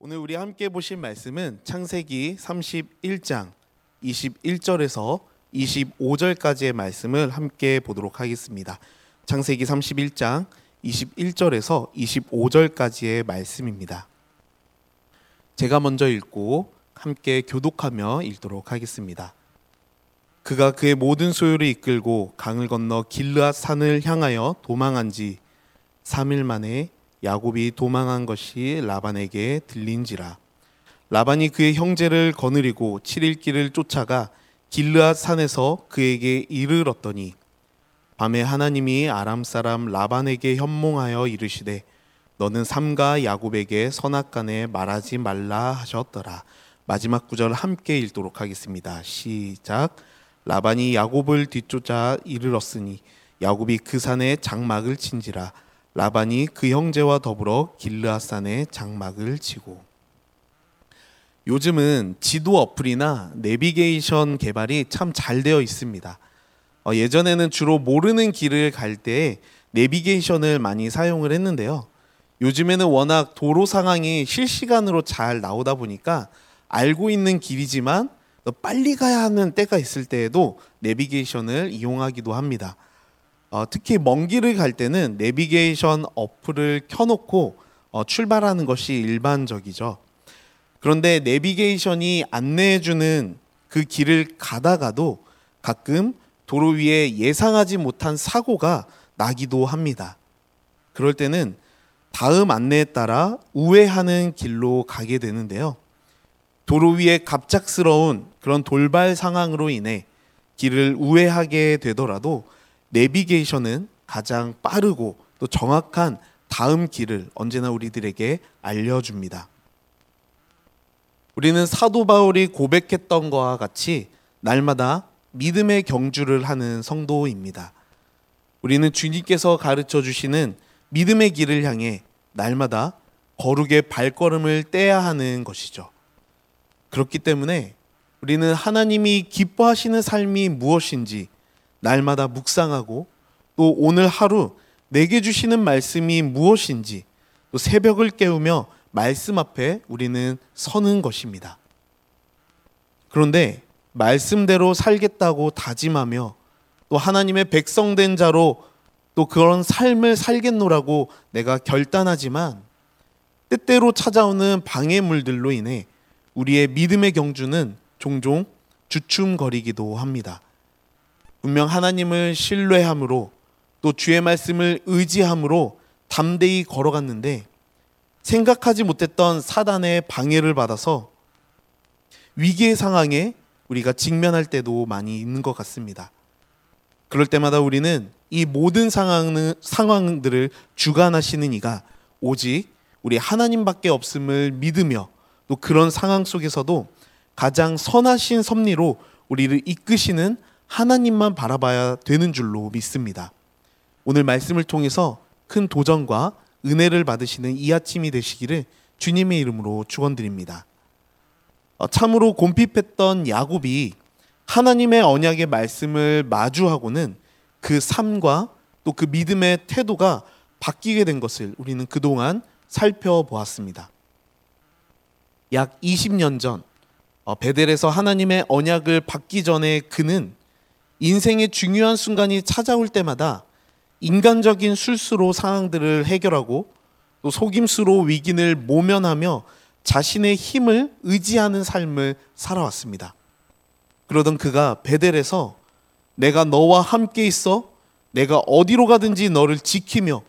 오늘 우리 함께 보실 말씀은 창세기 31장 21절에서 25절까지의 말씀을 함께 보도록 하겠습니다. 창세기 31장 21절에서 25절까지의 말씀입니다. 제가 먼저 읽고 함께 교독하며 읽도록 하겠습니다. 그가 그의 모든 소유를 이끌고 강을 건너 길르앗 산을 향하여 도망한 지 3일 만에 야곱이 도망한 것이 라반에게 들린지라 라반이 그의 형제를 거느리고 7일 길을 쫓아가 길르앗 산에서 그에게 이르렀더니 밤에 하나님이 아람 사람 라반에게 현몽하여 이르시되 너는 삼가 야곱에게 선악간에 말하지 말라 하셨더라. 마지막 구절 함께 읽도록 하겠습니다. 시작. 라반이 야곱을 뒤쫓아 이르렀으니 야곱이 그 산에 장막을 친지라 라반이 그 형제와 더불어 길르앗산에 장막을 치고 요즘은 지도 어플이나 내비게이션 개발이 참 잘 되어 있습니다. 어, 예전에는 주로 모르는 길을 갈 때 내비게이션을 많이 사용을 했는데요. 요즘에는 워낙 도로 상황이 실시간으로 잘 나오다 보니까 알고 있는 길이지만 빨리 가야 하는 때가 있을 때에도 내비게이션을 이용하기도 합니다. 어, 특히 먼 길을 갈 때는 내비게이션 어플을 켜놓고 어, 출발하는 것이 일반적이죠. 그런데 내비게이션이 안내해주는 그 길을 가다가도 가끔 도로 위에 예상하지 못한 사고가 나기도 합니다. 그럴 때는 다음 안내에 따라 우회하는 길로 가게 되는데요. 도로 위에 갑작스러운 그런 돌발 상황으로 인해 길을 우회하게 되더라도 내비게이션은 가장 빠르고 또 정확한 다음 길을 언제나 우리들에게 알려줍니다. 우리는 사도 바울이 고백했던 것과 같이 날마다 믿음의 경주를 하는 성도입니다. 우리는 주님께서 가르쳐 주시는 믿음의 길을 향해 날마다 거룩의 발걸음을 떼야 하는 것이죠. 그렇기 때문에 우리는 하나님이 기뻐하시는 삶이 무엇인지 날마다 묵상하고 또 오늘 하루 내게 주시는 말씀이 무엇인지 또 새벽을 깨우며 말씀 앞에 우리는 서는 것입니다. 그런데 말씀대로 살겠다고 다짐하며 또 하나님의 백성된 자로 또 그런 삶을 살겠노라고 내가 결단하지만 때때로 찾아오는 방해물들로 인해 우리의 믿음의 경주는 종종 주춤거리기도 합니다. 분명 하나님을 신뢰함으로 또 주의 말씀을 의지함으로 담대히 걸어갔는데 생각하지 못했던 사단의 방해를 받아서 위기의 상황에 우리가 직면할 때도 많이 있는 것 같습니다. 그럴 때마다 우리는 이 모든 상황, 상황들을 주관하시는 이가 오직 우리 하나님밖에 없음을 믿으며 또 그런 상황 속에서도 가장 선하신 섭리로 우리를 이끄시는 하나님만 바라봐야 되는 줄로 믿습니다. 오늘 말씀을 통해서 큰 도전과 은혜를 받으시는 이 아침이 되시기를 주님의 이름으로 축원드립니다. 어, 참으로 곰핍했던 야곱이 하나님의 언약의 말씀을 마주하고는 그 삶과 또 그 믿음의 태도가 바뀌게 된 것을 우리는 그동안 살펴보았습니다. 약 20년 전 어, 베델에서 하나님의 언약을 받기 전에 그는 인생의 중요한 순간이 찾아올 때마다 인간적인 술수로 상황들을 해결하고 또 속임수로 위기를 모면하며 자신의 힘을 의지하는 삶을 살아왔습니다. 그러던 그가 베델에서 내가 너와 함께 있어 내가 어디로 가든지 너를 지키며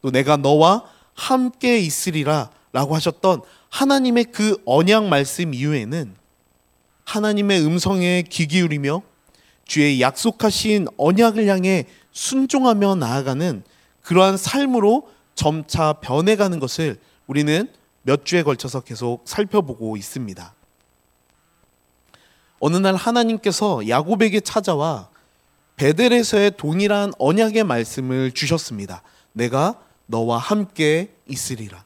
또 내가 너와 함께 있으리라 라고 하셨던 하나님의 그 언약 말씀 이후에는 하나님의 음성에 귀 기울이며 주의 약속하신 언약을 향해 순종하며 나아가는 그러한 삶으로 점차 변해가는 것을 우리는 몇 주에 걸쳐서 계속 살펴보고 있습니다. 어느 날 하나님께서 야곱에게 찾아와 베델에서의 동일한 언약의 말씀을 주셨습니다. 내가 너와 함께 있으리라.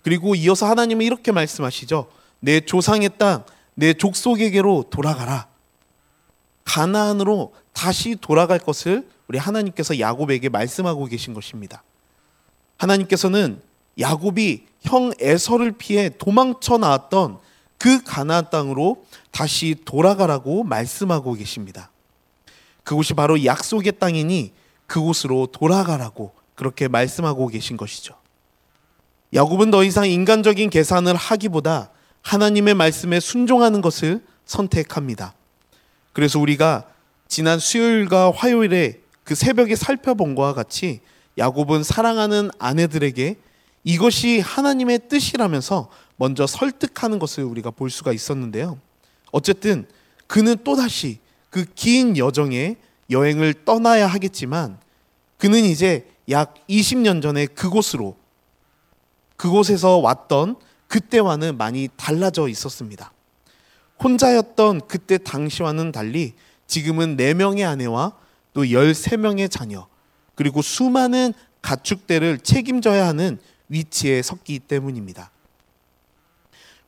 그리고 이어서 하나님은 이렇게 말씀하시죠. 내 조상의 땅, 내 족속에게로 돌아가라. 가나안으로 다시 돌아갈 것을 우리 하나님께서 야곱에게 말씀하고 계신 것입니다. 하나님께서는 야곱이 형 에서를 피해 도망쳐 나왔던 그 가나안 땅으로 다시 돌아가라고 말씀하고 계십니다. 그곳이 바로 약속의 땅이니 그곳으로 돌아가라고 그렇게 말씀하고 계신 것이죠. 야곱은 더 이상 인간적인 계산을 하기보다 하나님의 말씀에 순종하는 것을 선택합니다. 그래서 우리가 지난 수요일과 화요일에 그 새벽에 살펴본 것과 같이 야곱은 사랑하는 아내들에게 이것이 하나님의 뜻이라면서 먼저 설득하는 것을 우리가 볼 수가 있었는데요. 어쨌든 그는 또다시 그 긴 여정에 여행을 떠나야 하겠지만 그는 이제 약 20년 전에 그곳으로 그곳에서 왔던 그때와는 많이 달라져 있었습니다. 혼자였던 그때 당시와는 달리 지금은 4명의 아내와 또 13명의 자녀 그리고 수많은 가축대를 책임져야 하는 위치에 섰기 때문입니다.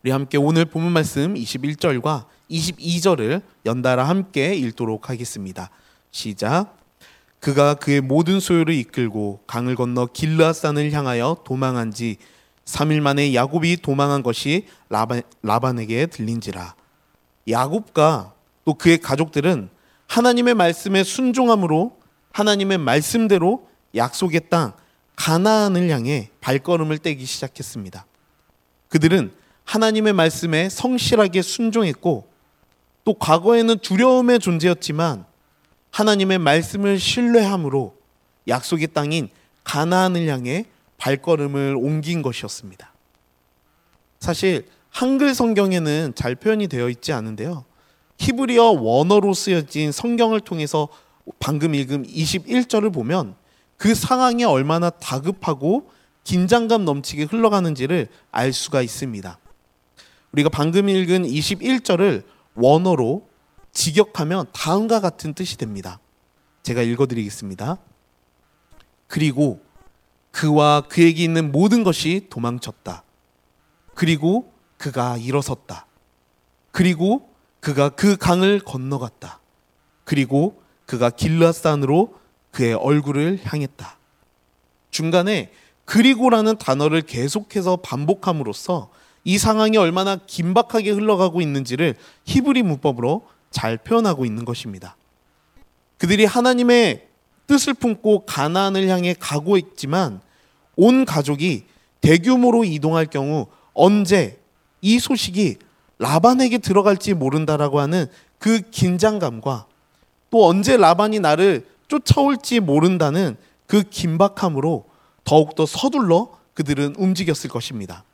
우리 함께 오늘 본문 말씀 21절과 22절을 연달아 함께 읽도록 하겠습니다. 시작. 그가 그의 모든 소유를 이끌고 강을 건너 길라산을 향하여 도망한 지 3일 만에 야곱이 도망한 것이 라반, 라반에게 들린지라. 야곱과 또 그의 가족들은 하나님의 말씀에 순종함으로 하나님의 말씀대로 약속의 땅 가나안을 향해 발걸음을 떼기 시작했습니다. 그들은 하나님의 말씀에 성실하게 순종했고 또 과거에는 두려움의 존재였지만 하나님의 말씀을 신뢰함으로 약속의 땅인 가나안을 향해 발걸음을 옮긴 것이었습니다. 사실 한글 성경에는 잘 표현이 되어 있지 않은데요. 히브리어 원어로 쓰여진 성경을 통해서 방금 읽은 21절을 보면 그 상황이 얼마나 다급하고 긴장감 넘치게 흘러가는지를 알 수가 있습니다. 우리가 방금 읽은 21절을 원어로 직역하면 다음과 같은 뜻이 됩니다. 제가 읽어드리겠습니다. 그리고 그와 그에게 있는 모든 것이 도망쳤다. 그리고 그가 일어섰다. 그리고 그가 그 강을 건너갔다. 그리고 그가 길라산으로 그의 얼굴을 향했다. 중간에 그리고라는 단어를 계속해서 반복함으로써 이 상황이 얼마나 긴박하게 흘러가고 있는지를 히브리 문법으로 잘 표현하고 있는 것입니다. 그들이 하나님의 뜻을 품고 가나안을 향해 가고 있지만 온 가족이 대규모로 이동할 경우 언제 이 소식이 라반에게 들어갈지 모른다라고 하는 그 긴장감과 또 언제 라반이 나를 쫓아올지 모른다는 그 긴박함으로 더욱더 서둘러 그들은 움직였을 것입니다.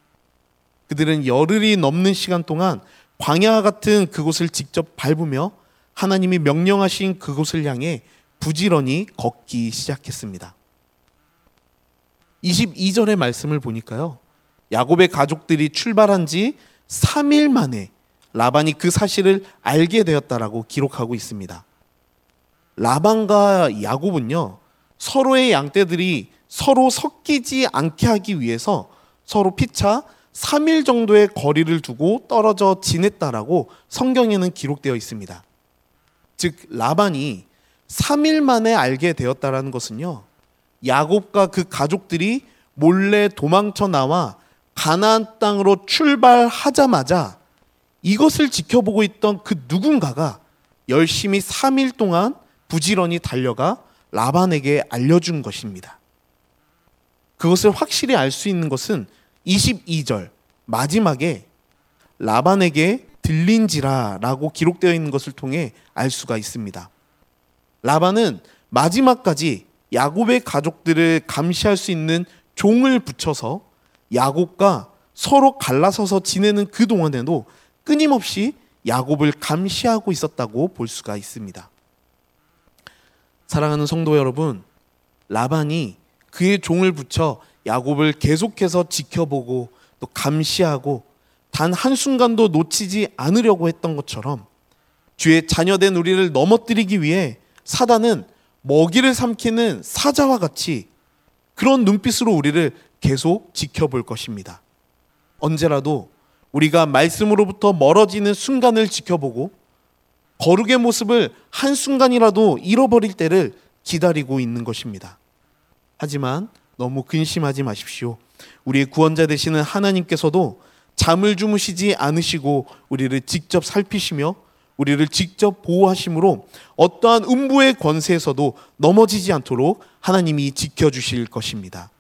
그들은 열흘이 넘는 시간 동안 광야 같은 그곳을 직접 밟으며 하나님이 명령하신 그곳을 향해 부지런히 걷기 시작했습니다. 22절의 말씀을 보니까요. 야곱의 가족들이 출발한 지 3일 만에 라반이 그 사실을 알게 되었다라고 기록하고 있습니다. 라반과 야곱은요. 서로의 양떼들이 서로 섞이지 않게 하기 위해서 서로 피차 3일 정도의 거리를 두고 떨어져 지냈다라고 성경에는 기록되어 있습니다. 즉 라반이 3일 만에 알게 되었다라는 것은요. 야곱과 그 가족들이 몰래 도망쳐 나와 가나안 땅으로 출발하자마자 이것을 지켜보고 있던 그 누군가가 열심히 3일 동안 부지런히 달려가 라반에게 알려준 것입니다. 그것을 확실히 알 수 있는 것은 22절 마지막에 라반에게 들린지라라고 기록되어 있는 것을 통해 알 수가 있습니다. 라반은 마지막까지 야곱의 가족들을 감시할 수 있는 종을 붙여서 야곱과 서로 갈라서서 지내는 그 동안에도 끊임없이 야곱을 감시하고 있었다고 볼 수가 있습니다. 사랑하는 성도 여러분, 라반이 그의 종을 붙여 야곱을 계속해서 지켜보고 또 감시하고 단 한순간도 놓치지 않으려고 했던 것처럼 주의 자녀된 우리를 넘어뜨리기 위해 사단은 먹이를 삼키는 사자와 같이 그런 눈빛으로 우리를 계속 지켜볼 것입니다. 언제라도 우리가 말씀으로부터 멀어지는 순간을 지켜보고 거룩의 모습을 한순간이라도 잃어버릴 때를 기다리고 있는 것입니다. 하지만 너무 근심하지 마십시오. 우리의 구원자 되시는 하나님께서도 잠을 주무시지 않으시고 우리를 직접 살피시며 우리를 직접 보호하심으로 어떠한 음부의 권세에서도 넘어지지 않도록 하나님이 지켜주실 것입니다.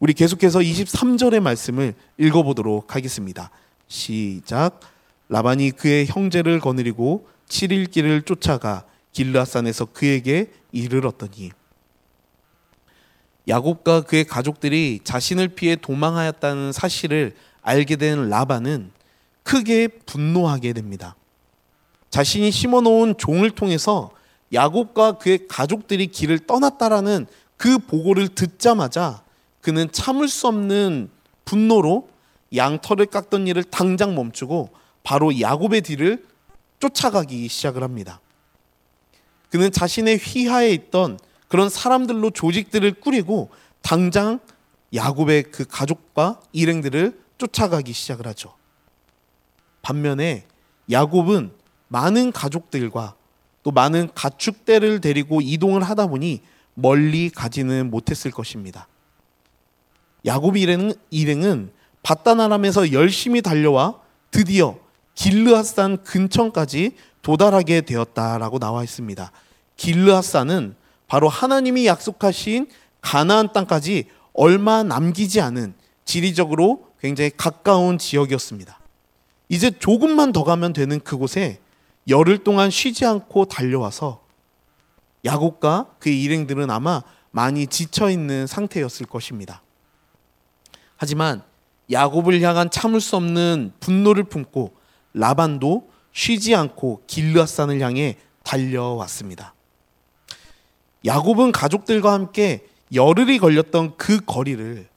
우리 계속해서 23절의 말씀을 읽어보도록 하겠습니다. 시작. 라반이 그의 형제를 거느리고 7일 길을 쫓아가 길라산에서 그에게 이르렀더니 야곱과 그의 가족들이 자신을 피해 도망하였다는 사실을 알게 된 라반은 크게 분노하게 됩니다. 자신이 심어놓은 종을 통해서 야곱과 그의 가족들이 길을 떠났다라는 그 보고를 듣자마자 그는 참을 수 없는 분노로 양털을 깎던 일을 당장 멈추고 바로 야곱의 뒤를 쫓아가기 시작을 합니다. 그는 자신의 휘하에 있던 그런 사람들로 조직들을 꾸리고 당장 야곱의 그 가족과 일행들을 쫓아가기 시작을 하죠. 반면에 야곱은 많은 가족들과 또 많은 가축대를 데리고 이동을 하다 보니 멀리 가지는 못했을 것입니다. 야곱 일행은, 일행은 바다나람에서 열심히 달려와 드디어 길르앗산 근처까지 도달하게 되었다라고 나와 있습니다. 길르앗산은 바로 하나님이 약속하신 가나안 땅까지 얼마 남기지 않은 지리적으로 굉장히 가까운 지역이었습니다. 이제 조금만 더 가면 되는 그곳에 열흘 동안 쉬지 않고 달려와서 야곱과 그의 일행들은 아마 많이 지쳐 있는 상태였을 것입니다. 하지만 야곱을 향한 참을 수 없는 분노를 품고 라반도 쉬지 않고 길르앗산을 향해 달려왔습니다. 야곱은 가족들과 함께 열흘이 걸렸던 그 거리를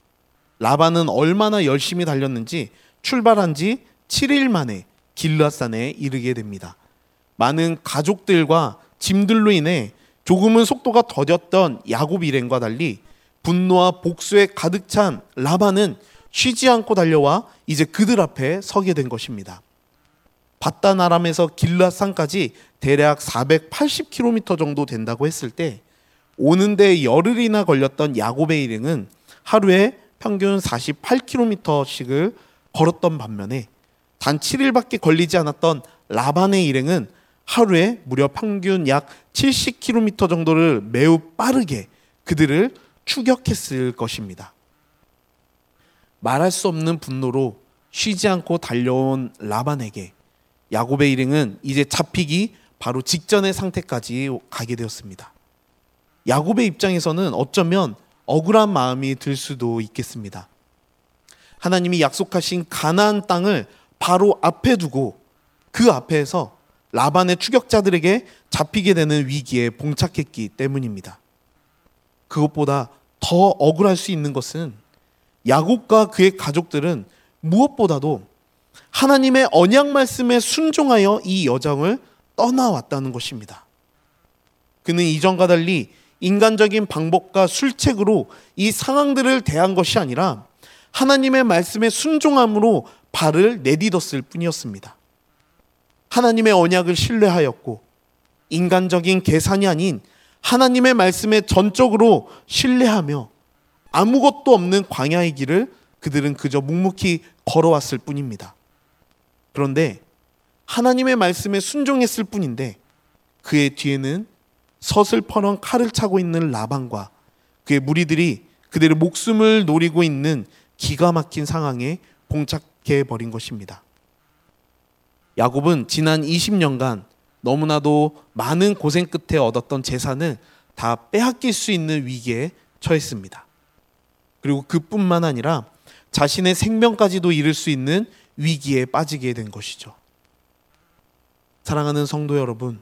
라반은 얼마나 열심히 달렸는지 출발한 지 7일 만에 길르앗산에 이르게 됩니다. 많은 가족들과 짐들로 인해 조금은 속도가 더뎠던 야곱 일행과 달리 분노와 복수에 가득 찬 라반은 쉬지 않고 달려와 이제 그들 앞에 서게 된 것입니다. 바다나람에서 길라산까지 대략 480km 정도 된다고 했을 때 오는데 열흘이나 걸렸던 야곱의 일행은 하루에 평균 48km씩을 걸었던 반면에 단 7일밖에 걸리지 않았던 라반의 일행은 하루에 무려 평균 약 70km 정도를 매우 빠르게 그들을 추격했을 것입니다. 말할 수 없는 분노로 쉬지 않고 달려온 라반에게 야곱의 일행은 이제 잡히기 바로 직전의 상태까지 가게 되었습니다. 야곱의 입장에서는 어쩌면 억울한 마음이 들 수도 있겠습니다. 하나님이 약속하신 가나안 땅을 바로 앞에 두고 그 앞에서 라반의 추격자들에게 잡히게 되는 위기에 봉착했기 때문입니다. 그것보다 더 억울할 수 있는 것은 야곱과 그의 가족들은 무엇보다도 하나님의 언약 말씀에 순종하여 이 여정을 떠나왔다는 것입니다. 그는 이전과 달리 인간적인 방법과 술책으로 이 상황들을 대한 것이 아니라 하나님의 말씀에 순종함으로 발을 내딛었을 뿐이었습니다. 하나님의 언약을 신뢰하였고 인간적인 계산이 아닌 하나님의 말씀에 전적으로 신뢰하며 아무것도 없는 광야의 길을 그들은 그저 묵묵히 걸어왔을 뿐입니다. 그런데 하나님의 말씀에 순종했을 뿐인데 그의 뒤에는 서슬퍼런 칼을 차고 있는 라반과 그의 무리들이 그들의 목숨을 노리고 있는 기가 막힌 상황에 봉착해 버린 것입니다. 야곱은 지난 20년간 너무나도 많은 고생 끝에 얻었던 재산을 다 빼앗길 수 있는 위기에 처했습니다. 그리고 그뿐만 아니라 자신의 생명까지도 잃을 수 있는 위기에 빠지게 된 것이죠. 사랑하는 성도 여러분,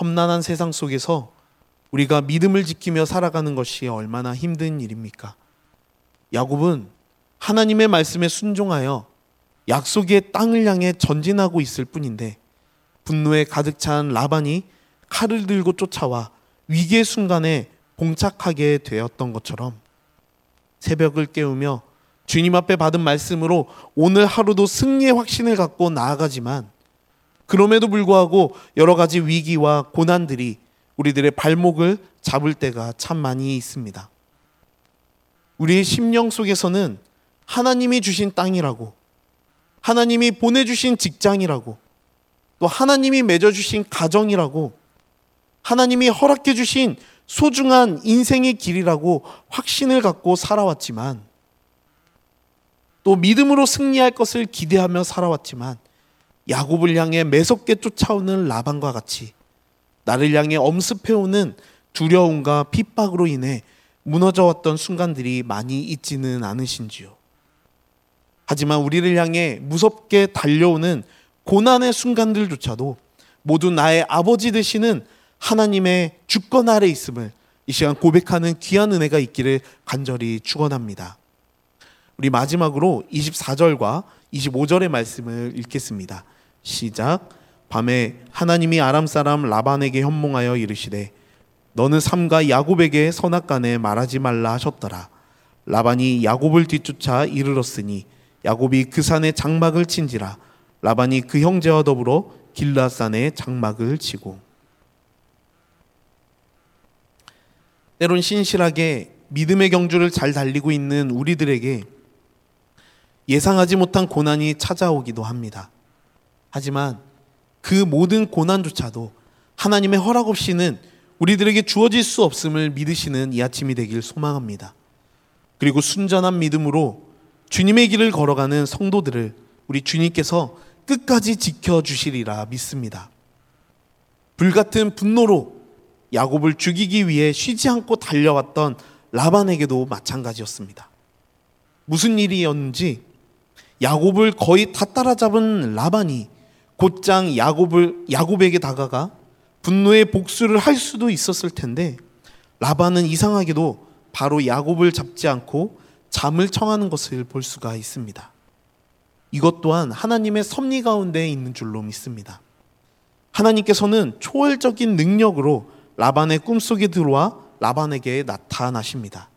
험난한 세상 속에서 우리가 믿음을 지키며 살아가는 것이 얼마나 힘든 일입니까? 야곱은 하나님의 말씀에 순종하여 약속의 땅을 향해 전진하고 있을 뿐인데 분노에 가득 찬 라반이 칼을 들고 쫓아와 위기의 순간에 봉착하게 되었던 것처럼 새벽을 깨우며 주님 앞에 받은 말씀으로 오늘 하루도 승리의 확신을 갖고 나아가지만 그럼에도 불구하고 여러 가지 위기와 고난들이 우리들의 발목을 잡을 때가 참 많이 있습니다. 우리의 심령 속에서는 하나님이 주신 땅이라고, 하나님이 보내주신 직장이라고, 또 하나님이 맺어주신 가정이라고, 하나님이 허락해주신 소중한 인생의 길이라고 확신을 갖고 살아왔지만, 또 믿음으로 승리할 것을 기대하며 살아왔지만, 야곱을 향해 매섭게 쫓아오는 라반과 같이 나를 향해 엄습해오는 두려움과 핍박으로 인해 무너져 왔던 순간들이 많이 있지는 않으신지요. 하지만 우리를 향해 무섭게 달려오는 고난의 순간들조차도 모두 나의 아버지 되시는 하나님의 주권 아래 있음을 이 시간 고백하는 귀한 은혜가 있기를 간절히 축원합니다. 우리 마지막으로 24절과 25절의 말씀을 읽겠습니다. 시작. 밤에 하나님이 아람 사람 라반에게 현몽하여 이르시되 너는 삼가 야곱에게 선악간에 말하지 말라 하셨더라. 라반이 야곱을 뒤쫓아 이르렀으니 야곱이 그 산에 장막을 친지라 라반이 그 형제와 더불어 길라산에 장막을 치고 때론 신실하게 믿음의 경주를 잘 달리고 있는 우리들에게 예상하지 못한 고난이 찾아오기도 합니다. 하지만 그 모든 고난조차도 하나님의 허락 없이는 우리들에게 주어질 수 없음을 믿으시는 이 아침이 되길 소망합니다. 그리고 순전한 믿음으로 주님의 길을 걸어가는 성도들을 우리 주님께서 끝까지 지켜주시리라 믿습니다. 불같은 분노로 야곱을 죽이기 위해 쉬지 않고 달려왔던 라반에게도 마찬가지였습니다. 무슨 일이었는지 야곱을 거의 다 따라잡은 라반이 곧장 야곱을 야곱에게 다가가 분노의 복수를 할 수도 있었을 텐데 라반은 이상하게도 바로 야곱을 잡지 않고 잠을 청하는 것을 볼 수가 있습니다. 이것 또한 하나님의 섭리 가운데 있는 줄로 믿습니다. 하나님께서는 초월적인 능력으로 라반의 꿈속에 들어와 라반에게 나타나십니다.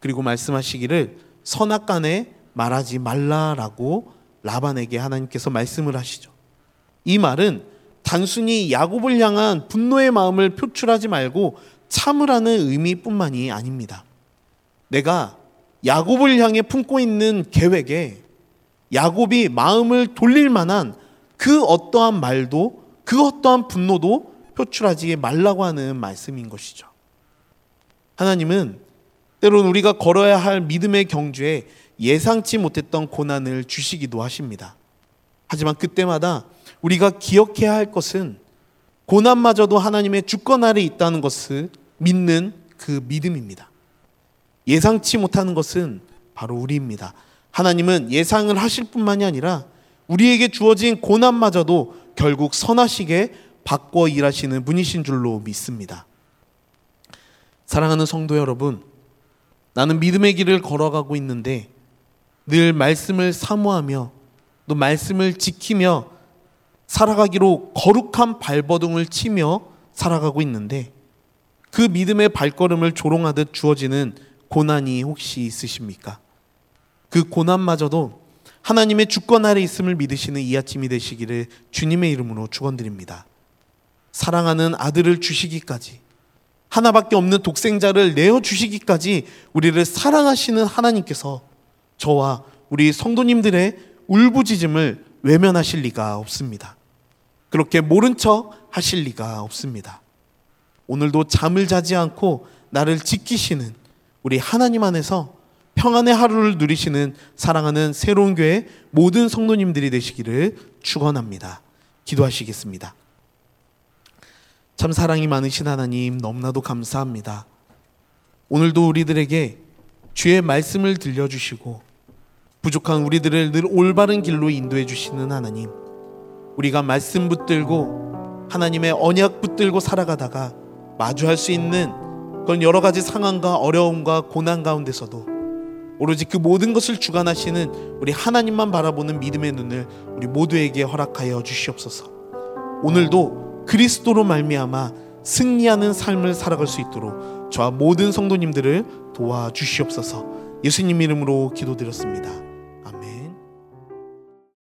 그리고 말씀하시기를 선악간에 말하지 말라라고 라반에게 하나님께서 말씀을 하시죠. 이 말은 단순히 야곱을 향한 분노의 마음을 표출하지 말고 참으라는 의미뿐만이 아닙니다. 내가 야곱을 향해 품고 있는 계획에 야곱이 마음을 돌릴 만한 그 어떠한 말도 그 어떠한 분노도 표출하지 말라고 하는 말씀인 것이죠. 하나님은 때론 우리가 걸어야 할 믿음의 경주에 예상치 못했던 고난을 주시기도 하십니다. 하지만 그때마다 우리가 기억해야 할 것은 고난마저도 하나님의 주권 아래 있다는 것을 믿는 그 믿음입니다. 예상치 못하는 것은 바로 우리입니다. 하나님은 예상을 하실 뿐만이 아니라 우리에게 주어진 고난마저도 결국 선하시게 바꿔 일하시는 분이신 줄로 믿습니다. 사랑하는 성도 여러분, 나는 믿음의 길을 걸어가고 있는데 늘 말씀을 사모하며 또 말씀을 지키며 살아가기로 거룩한 발버둥을 치며 살아가고 있는데 그 믿음의 발걸음을 조롱하듯 주어지는 고난이 혹시 있으십니까? 그 고난마저도 하나님의 주권 아래 있음을 믿으시는 이 아침이 되시기를 주님의 이름으로 축원드립니다. 사랑하는 아들을 주시기까지 하나밖에 없는 독생자를 내어 주시기까지 우리를 사랑하시는 하나님께서 저와 우리 성도님들의 울부짖음을 외면하실 리가 없습니다. 그렇게 모른 척 하실 리가 없습니다. 오늘도 잠을 자지 않고 나를 지키시는 우리 하나님 안에서 평안의 하루를 누리시는 사랑하는 새로운 교회 모든 성도님들이 되시기를 축원합니다. 기도하시겠습니다. 참 사랑이 많으신 하나님 너무나도 감사합니다. 오늘도 우리들에게 주의 말씀을 들려주시고 부족한 우리들을 늘 올바른 길로 인도해 주시는 하나님. 우리가 말씀 붙들고 하나님의 언약 붙들고 살아가다가 마주할 수 있는 그런 여러 가지 상황과 어려움과 고난 가운데서도 오로지 그 모든 것을 주관하시는 우리 하나님만 바라보는 믿음의 눈을 우리 모두에게 허락하여 주시옵소서. 오늘도 그리스도로 말미암아 승리하는 삶을 살아갈 수 있도록 저와 모든 성도님들을 도와주시옵소서. 예수님 이름으로 기도드렸습니다.